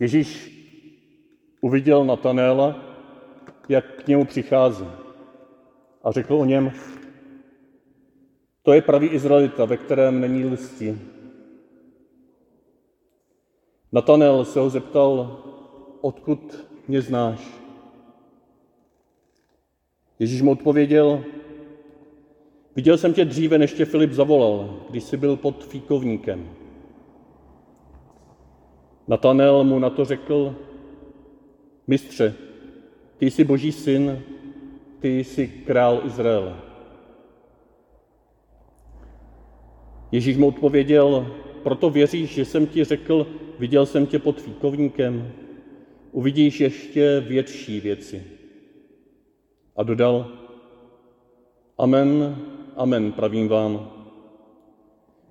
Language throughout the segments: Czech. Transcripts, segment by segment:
Ježíš uviděl Natanéla, jak k němu přichází a řekl o něm, to je pravý Izraelita, ve kterém není listí. Natanel se ho zeptal, odkud mě znáš? Ježíš mu odpověděl, viděl jsem tě dříve, než tě Filip zavolal, když jsi byl pod fíkovníkem. Natanel mu na to řekl, mistře, ty jsi boží syn, ty jsi král Izraele. Ježíš mu odpověděl, proto věříš, že jsem ti řekl, viděl jsem tě pod fíkovníkem, uvidíš ještě větší věci. A dodal, amen, amen, pravím vám.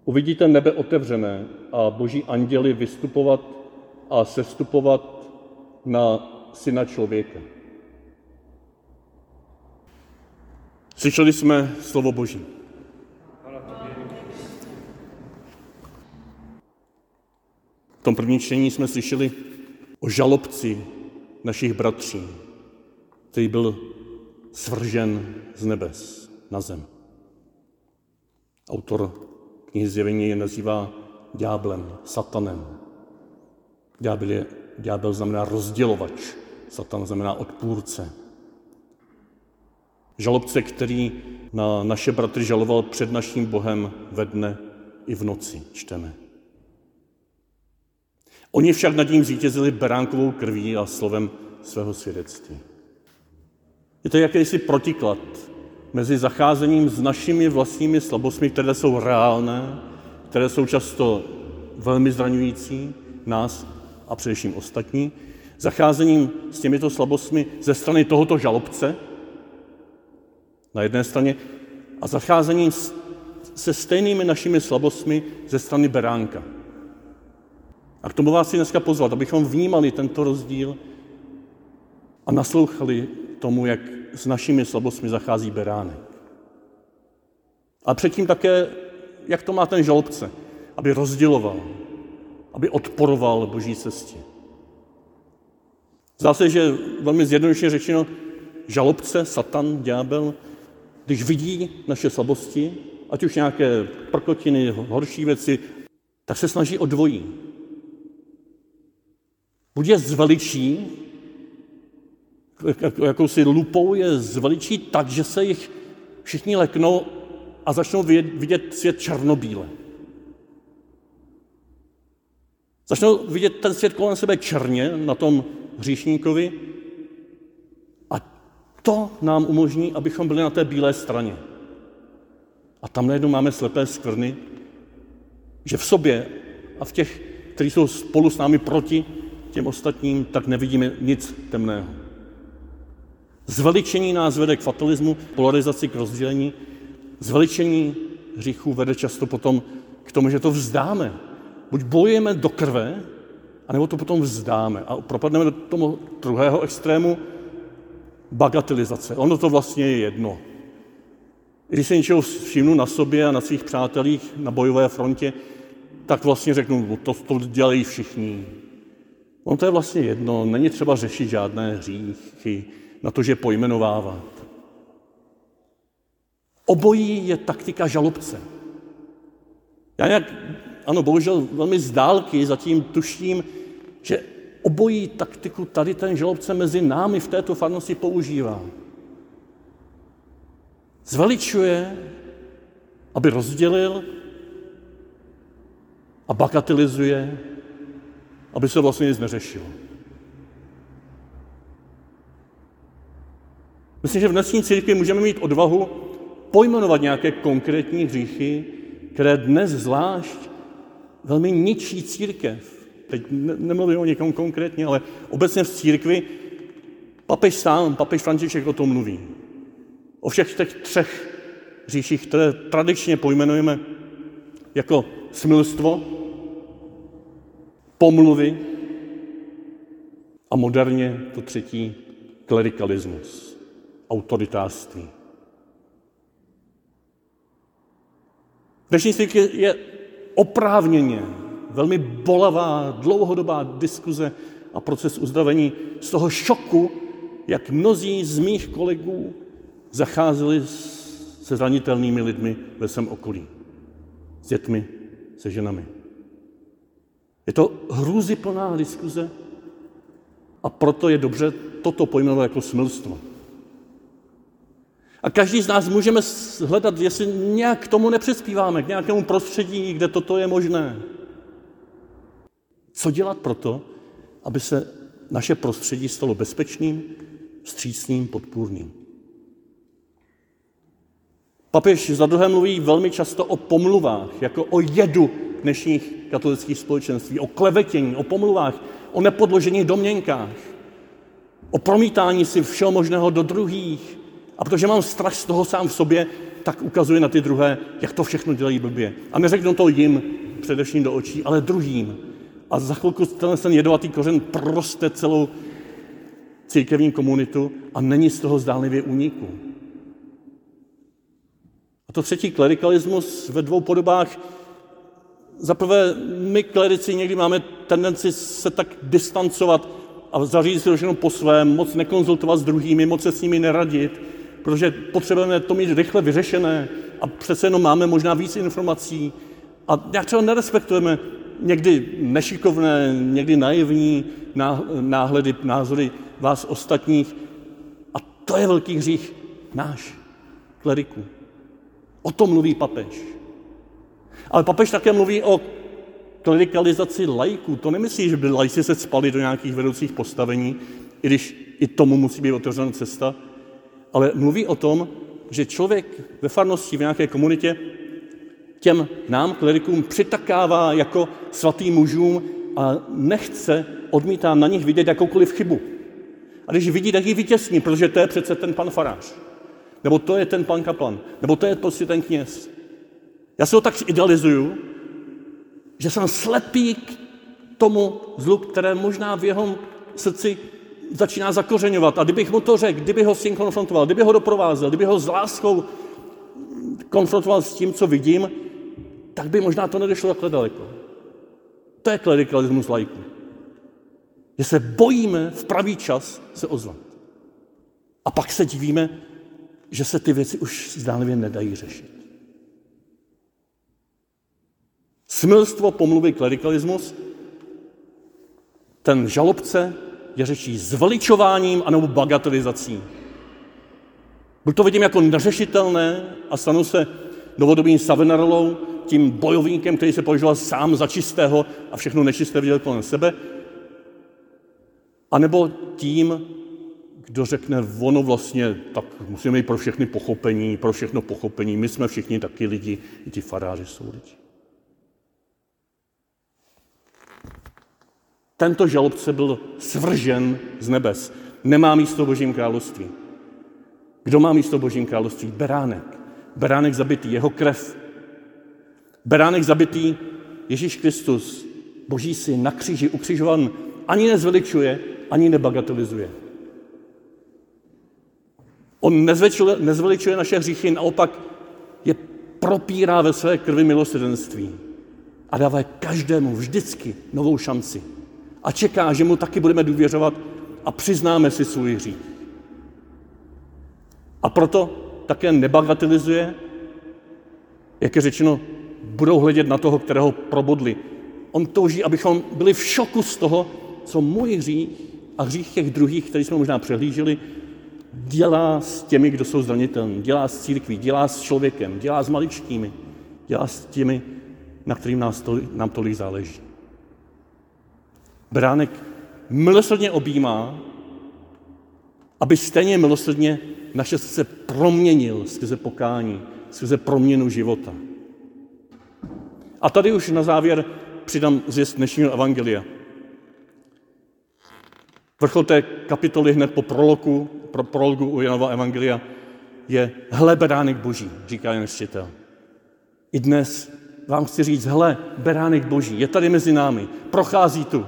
Uvidíte nebe otevřené a boží anděli vystupovat a sestupovat na syna člověka. Slyšeli jsme slovo Boží. V tom prvním čtení jsme slyšeli o žalobci našich bratří, který byl svržen z nebes na zem. Autor knihy Zjevení je nazývá ďáblem, satanem. Ďábel, je, ďábel znamená rozdělovač, satan znamená odpůrce. Žalobce, který na naše bratry žaloval před naším Bohem ve dne i v noci, čteme. Oni však nad ním zvítězili beránkovou krví a slovem svého svědectví. Je to jakýsi protiklad mezi zacházením s našimi vlastními slabostmi, které jsou reálné, které jsou často velmi zraňující nás a především ostatní, zacházením s těmito slabostmi ze strany tohoto žalobce, na jedné straně a zacházením se stejnými našimi slabostmi ze strany beránka. A k tomu vás chci dneska pozvat, abychom vnímali tento rozdíl a naslouchali tomu, jak s našimi slabostmi zachází beránek. A předtím také, jak to má ten žalobce, aby rozděloval, aby odporoval boží cestě. Zdá se, že velmi zjednodušeně řečeno, žalobce, satan, ďábel, když vidí naše slabosti, ať už nějaké prkotiny, horší věci, tak se snaží o dvojí. Buď je zveličí, jakousi lupou je zveličí tak, že se jich všichni leknou a začnou vidět svět černobíle. Začnou vidět ten svět kolem sebe černě na tom hříšníkovi to nám umožní, abychom byli na té bílé straně. A tam najednou máme slepé skvrny, že v sobě a v těch, kteří jsou spolu s námi proti těm ostatním, tak nevidíme nic temného. Zveličení nás vede k fatalismu, polarizaci, k rozdělení. Zveličení hříchů vede často potom k tomu, že to vzdáme. Buď bojujeme do krve, anebo to potom vzdáme a propadneme do toho druhého extrému, bagatelizace. Ono to vlastně je jedno. Když se něčeho všimnu na sobě a na svých přátelích na bojové frontě, tak vlastně řeknu, no to, to dělají všichni. Ono to je vlastně jedno, není třeba řešit žádné hříchy, na to, že pojmenovávat. Obojí je taktika žalobce. Já nějak, ano, bohužel velmi z dálky zatím tuším, že obojí taktiku tady ten žalobce mezi námi v této farnosti používá. Zveličuje, aby rozdělil a bagatelizuje, aby se vlastně nic neřešilo. Myslím, že v dnešní církvi můžeme mít odvahu pojmenovat nějaké konkrétní hříchy, které dnes zvlášť velmi ničí církev. Teď nemluvím o někom konkrétně, ale obecně v církvi papež sám, papež František o tom mluví. O všech těch třech říších, které tradičně pojmenujeme jako smilstvo, pomluvy a moderně to třetí klerikalismus, autoritářství. Dnešní svět je oprávněně velmi bolavá, dlouhodobá diskuze a proces uzdravení z toho šoku, jak mnozí z mých kolegů zacházeli se zranitelnými lidmi ve svém okolí. S dětmi, se ženami. Je to hrůzyplná diskuze a proto je dobře toto pojmenovat jako smilstvo. A každý z nás můžeme hledat, jestli nějak k tomu nepřispíváme, k nějakému prostředí, kde toto je možné. Co dělat proto, aby se naše prostředí stalo bezpečným, střícným, podpůrným? Papež za druhé mluví velmi často o pomluvách, jako o jedu dnešních katolických společenství, o klevetění, o pomluvách, o nepodložených domněnkách, o promítání si všeho možného do druhých. A protože mám strach z toho sám v sobě, tak ukazuje na ty druhé, jak to všechno dělají blbě. A neřeknu to jim, především do očí, ale druhým. A za chvilku ten, ten jedovatý kořen proste celou církevní komunitu a není z toho zdánlivě úniku. A to třetí klerikalismus ve dvou podobách Zaprvé, my klerici někdy máme tendenci se tak distancovat a zařídit si všechno po svém, moc nekonzultovat s druhými, moc se s nimi neradit, protože potřebujeme to mít rychle vyřešené a přece jenom máme možná víc informací a nějak třeba nerespektujeme někdy nešikovné, někdy naivní náhledy, názory vás ostatních. A to je velký hřích náš, kleriků. O tom mluví papež. Ale papež také mluví o klerikalizaci lajků. To nemyslí, že by lajci se spali do nějakých vedoucích postavení, i když i tomu musí být otevřena cesta, ale mluví o tom, že člověk ve farnosti, v nějaké komunitě, těm nám, klerikům, přitakává jako svatým mužům a nechce, odmítá na nich vidět jakoukoliv chybu. A když vidí, tak ji vytěsní, protože to je přece ten pan farář. Nebo to je ten pan kaplan. Nebo to je prostě ten kněz. Já si ho tak idealizuju, že jsem slepý k tomu zlu, které možná v jeho srdci začíná zakořeňovat. A kdybych mu to řekl, kdyby ho s tím konfrontoval, kdyby ho doprovázel, kdyby ho s láskou konfrontoval s tím, co vidím, tak by možná to nedošlo takhle daleko. To je klerikalismus lajků. Že se bojíme v pravý čas se ozvat. A pak se divíme, že se ty věci už zdánlivě nedají řešit. Smilstvo, pomluvy, klerikalismus, ten žalobce je řečí zveličováním anebo bagatelizací. Buď to vidím jako neřešitelné a stanu se novodobým Savenarolou, tím bojovníkem, který se považoval sám za čistého a všechno nečisté viděl kolem sebe, anebo tím, kdo řekne, ono vlastně, tak musíme mít pro všechny pochopení, pro všechno pochopení, my jsme všichni taky lidi, i ti faráři jsou lidi. Tento žalobce byl svržen z nebes. Nemá místo v Božím království. Kdo má místo v Božím království? Beránek. Beránek zabitý, jeho krev. Beránek zabitý, Ježíš Kristus, Boží syn, na kříži ukřižovan, ani nezveličuje, ani nebagatelizuje. On nezveličuje naše hříchy, naopak je propírá ve své krvi milosrdenství a dává každému vždycky novou šanci a čeká, že mu taky budeme důvěřovat a přiznáme si svůj hřích. A proto také nebagatelizuje, jak je řečeno, budou hledět na toho, kterého probodli. On touží, abychom byli v šoku z toho, co můj hřích a hřích těch druhých, který jsme možná přehlíželi, dělá s těmi, kdo jsou zranitelní, dělá s církví, dělá s člověkem, dělá s maličkými, dělá s těmi, na kterým nám tolik záleží. Beránek milosrdně objímá, aby stejně milosrdně naše srdce proměnil skrze pokání, skrze proměnu života. A tady už na závěr přidám zvěst dnešního evangelia. Vrchol té kapitoly hned po prologu, pro prologu u Janova evangelia je hle beránek boží, říká jen štětel. I dnes vám chci říct, hle, beránek boží, je tady mezi námi, prochází tu.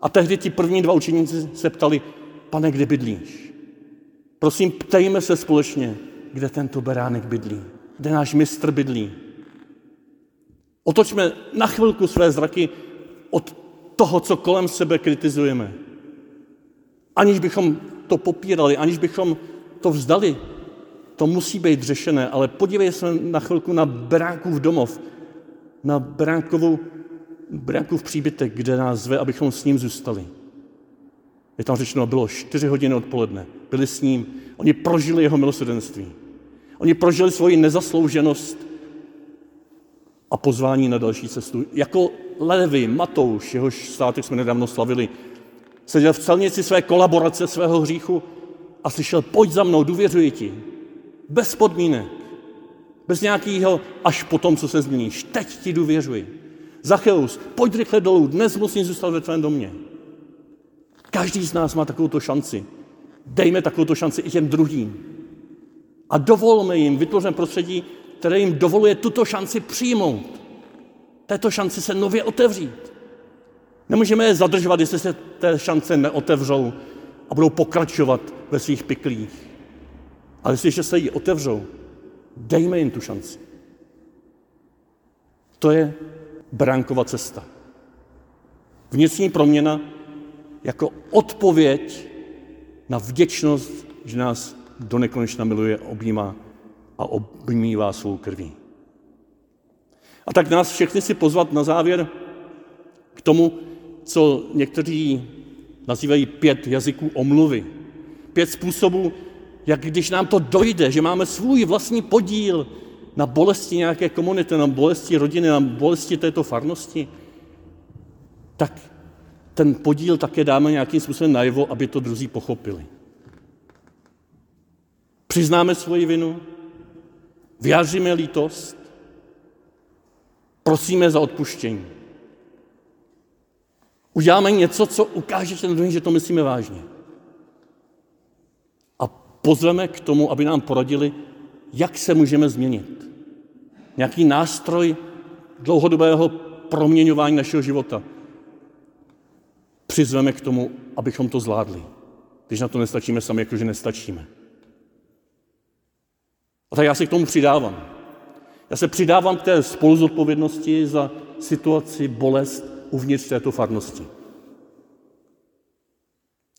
A tehdy ti první dva učeníci se ptali, pane, kde bydlíš? Prosím, ptejme se společně, kde tento beránek bydlí, kde náš mistr bydlí. Otočme na chvilku své zraky od toho, co kolem sebe kritizujeme. Aniž bychom to popírali, aniž bychom to vzdali, to musí být řešené, ale podívej se na chvilku na Beránkův domov, na Beránkovou, Beránkův příbytek, kde nás zve, abychom s ním zůstali. Je tam řečeno, bylo čtyři hodiny odpoledne, byli s ním, oni prožili jeho milosrdenství. Oni prožili svoji nezaslouženost a pozvání na další cestu. Jako Levi, Matouš, jehož státek jsme nedávno slavili, seděl v celnici své kolaborace, svého hříchu a slyšel, pojď za mnou, důvěřuji ti. Bez podmínek. Bez nějakého až po tom, co se změníš. Teď ti důvěřuji. Zacheus, pojď rychle dolů, dnes musím zůstat ve tvém domě. Každý z nás má takovou šanci. Dejme takovou šanci i těm druhým. A dovolme jim, vytvoříme prostředí, které jim dovoluje tuto šanci přijmout. Této šanci se nově otevřít. Nemůžeme je zadržovat, jestli se té šance neotevřou a budou pokračovat ve svých piklích. Ale jestliže se jí otevřou, dejme jim tu šanci. To je bránkova cesta. Vnitřní proměna jako odpověď na vděčnost, že nás do nekonečna miluje, objímá a obmývá svou krví. A tak nás všechny si pozvat na závěr k tomu, co někteří nazývají pět jazyků omluvy. Pět způsobů, jak když nám to dojde, že máme svůj vlastní podíl na bolesti nějaké komunity, na bolesti rodiny, na bolesti této farnosti, tak ten podíl také dáme nějakým způsobem najevo, aby to druzí pochopili. Přiznáme svoji vinu, vyjádříme lítost, prosíme za odpuštění. Uděláme něco, co ukáže ten druhý, že to myslíme vážně. A pozveme k tomu, aby nám poradili, jak se můžeme změnit. Nějaký nástroj dlouhodobého proměňování našeho života. Přizveme k tomu, abychom to zvládli. Když na to nestačíme sami, jakože nestačíme. A tak já se k tomu přidávám. Já se přidávám k té spoluzodpovědnosti za situaci, bolest uvnitř této farnosti.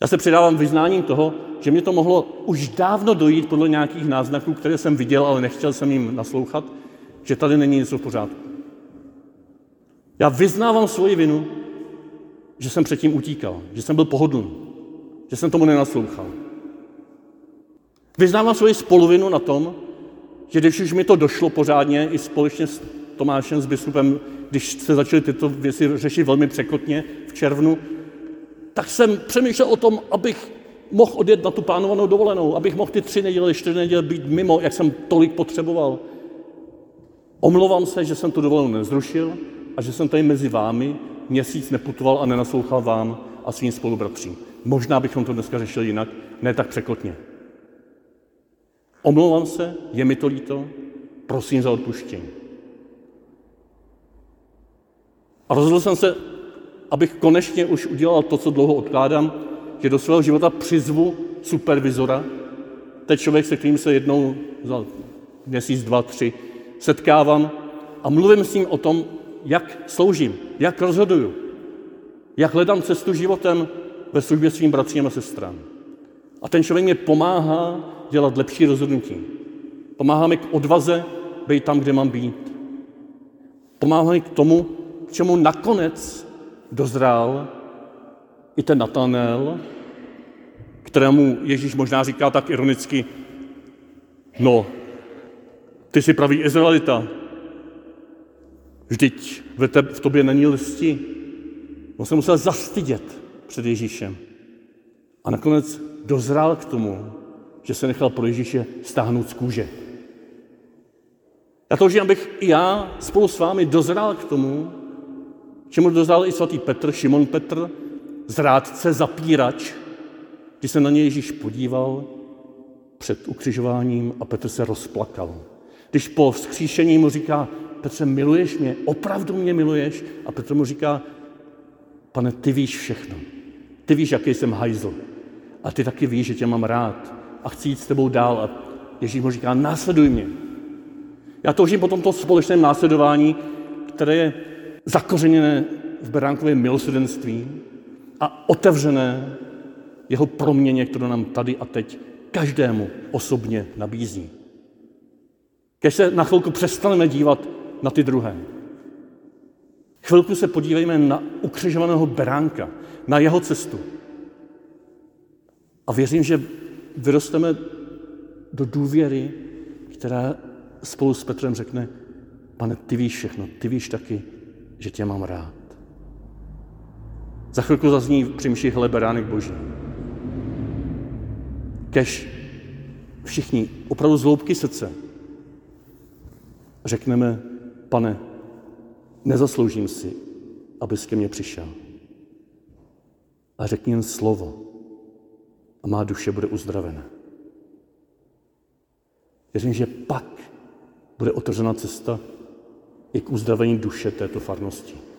Já se přidávám vyznáním toho, že mě to mohlo už dávno dojít podle nějakých náznaků, které jsem viděl, ale nechtěl jsem jim naslouchat, že tady není něco v pořádku. Já vyznávám svoji vinu, že jsem předtím utíkal, že jsem byl pohodlný, že jsem tomu nenaslouchal. Vyznávám svoji spoluvinu na tom, že když už mi to došlo pořádně i společně s Tomášem, s biskupem, když se začaly tyto věci řešit velmi překotně v červnu, tak jsem přemýšlel o tom, abych mohl odjet na tu plánovanou dovolenou, abych mohl ty tři neděle, čtyři neděle být mimo, jak jsem tolik potřeboval. Omlouvám se, že jsem tu dovolenou nezrušil a že jsem tady mezi vámi měsíc neputoval a nenaslouchal vám a svým spolubratřím. Možná bychom to dneska řešili jinak, ne tak překotně. Omlouvám se, je mi to líto, prosím za odpuštění. A rozhodl jsem se, abych konečně už udělal to, co dlouho odkládám, že do svého života přizvu supervizora, je člověk, se kterým se jednou za měsíc, dva, tři setkávám a mluvím s ním o tom, jak sloužím, jak rozhoduju, jak hledám cestu životem ve službě svým bratřím a sestrám. A ten člověk mě pomáhá dělat lepší rozhodnutí. Pomáhá mi k odvaze být tam, kde mám být. Pomáhá mi k tomu, k čemu nakonec dozrál i ten Natanel, kterému Ježíš možná říká tak ironicky, no, ty jsi pravý Izraelita, vždyť v tobě není lsti. On se musel zastydět před Ježíšem. A nakonec dozrál k tomu, že se nechal pro Ježíše stáhnout z kůže. Já toužím, abych i já spolu s vámi dozrál k tomu, čemu dozrál i svatý Petr, Šimon Petr, zrádce, zapírač, když se na něj Ježíš podíval před ukřižováním a Petr se rozplakal. Když po vzkříšení mu říká, Petře, miluješ mě, opravdu mě miluješ? A Petr mu říká, pane, ty víš všechno. Ty víš, jaký jsem hajzl. A ty taky víš, že tě mám rád a chci jít s tebou dál. A Ježíš mu říká, následuj mě. Já toužím po tomto společném následování, které je zakořeněné v beránkovém milosrdenství a otevřené jeho proměně, kterou nám tady a teď každému osobně nabízí. Když se na chvilku přestaneme dívat na ty druhé. Chvilku se podívejme na ukřižovaného beránka, na jeho cestu. A věřím, že vyrosteme do důvěry, která spolu s Petrem řekne, pane, ty víš všechno, ty víš taky, že tě mám rád. Za chvilku zazní při beránek boží. Kež všichni opravdu z hloubky srdce řekneme, pane, nezasloužím si, abys ke mně přišel. A řekni jen slovo a má duše bude uzdravena. Věřím, že pak bude otevřena cesta i k uzdravení duše této farnosti.